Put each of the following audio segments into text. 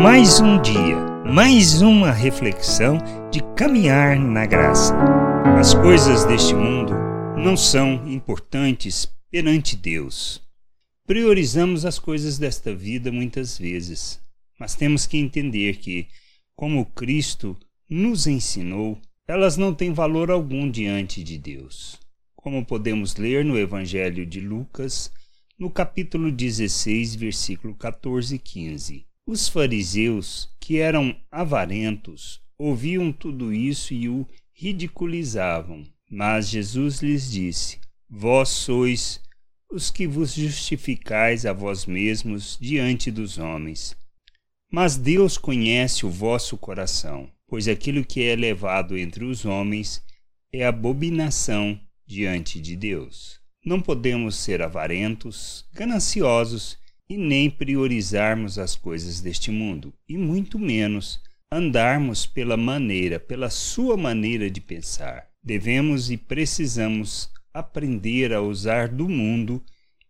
Mais um dia, mais uma reflexão de caminhar na graça. As coisas deste mundo não são importantes perante Deus. Priorizamos as coisas desta vida muitas vezes, mas temos que entender que, como Cristo nos ensinou, elas não têm valor algum diante de Deus. Como podemos ler no Evangelho de Lucas, no capítulo 16, versículo 14 e 15. Os fariseus, que eram avarentos, ouviam tudo isso e o ridiculizavam. Mas Jesus lhes disse: Vós sois os que vos justificais a vós mesmos diante dos homens. Mas Deus conhece o vosso coração, pois aquilo que é levado entre os homens é abominação diante de Deus. Não podemos ser avarentos, gananciosos e nem priorizarmos as coisas deste mundo, e muito menos andarmos pela maneira, pela sua maneira de pensar. Devemos e precisamos aprender a usar do mundo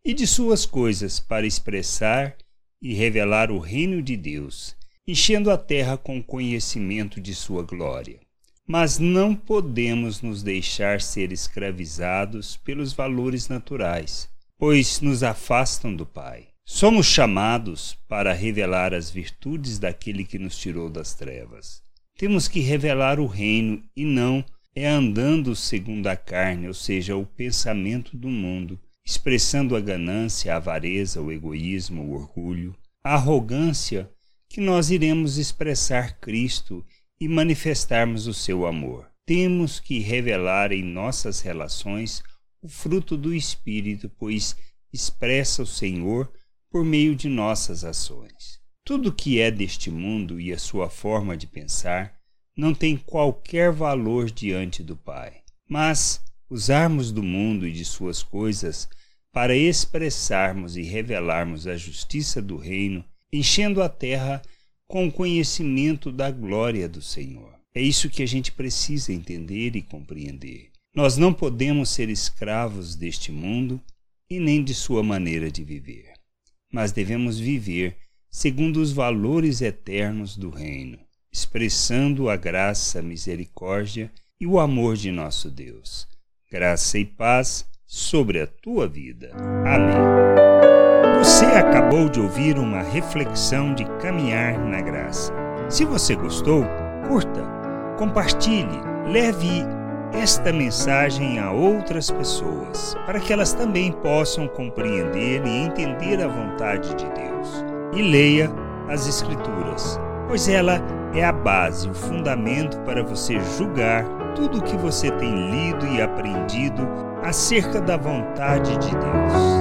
e de suas coisas para expressar e revelar o reino de Deus, enchendo a terra com conhecimento de sua glória. Mas não podemos nos deixar ser escravizados pelos valores naturais, pois nos afastam do Pai. Somos chamados para revelar as virtudes daquele que nos tirou das trevas. Temos que revelar o reino e não é andando segundo a carne, ou seja, o pensamento do mundo, expressando a ganância, a avareza, o egoísmo, o orgulho, a arrogância, que nós iremos expressar Cristo e manifestarmos o seu amor. Temos que revelar em nossas relações o fruto do Espírito, pois expressa o Senhor por meio de nossas ações. Tudo que é deste mundo e a sua forma de pensar não tem qualquer valor diante do Pai. Mas usarmos do mundo e de suas coisas para expressarmos e revelarmos a justiça do reino, enchendo a terra com o conhecimento da glória do Senhor. É isso que a gente precisa entender e compreender. Nós não podemos ser escravos deste mundo e nem de sua maneira de viver, mas devemos viver segundo os valores eternos do reino, expressando a graça, a misericórdia e o amor de nosso Deus. Graça e paz sobre a tua vida. Amém. Você acabou de ouvir uma reflexão de caminhar na graça. Se você gostou, curta, compartilhe, leve esta mensagem a outras pessoas, para que elas também possam compreender e entender a vontade de Deus. E leia as Escrituras, pois ela é a base, o fundamento para você julgar tudo o que você tem lido e aprendido acerca da vontade de Deus.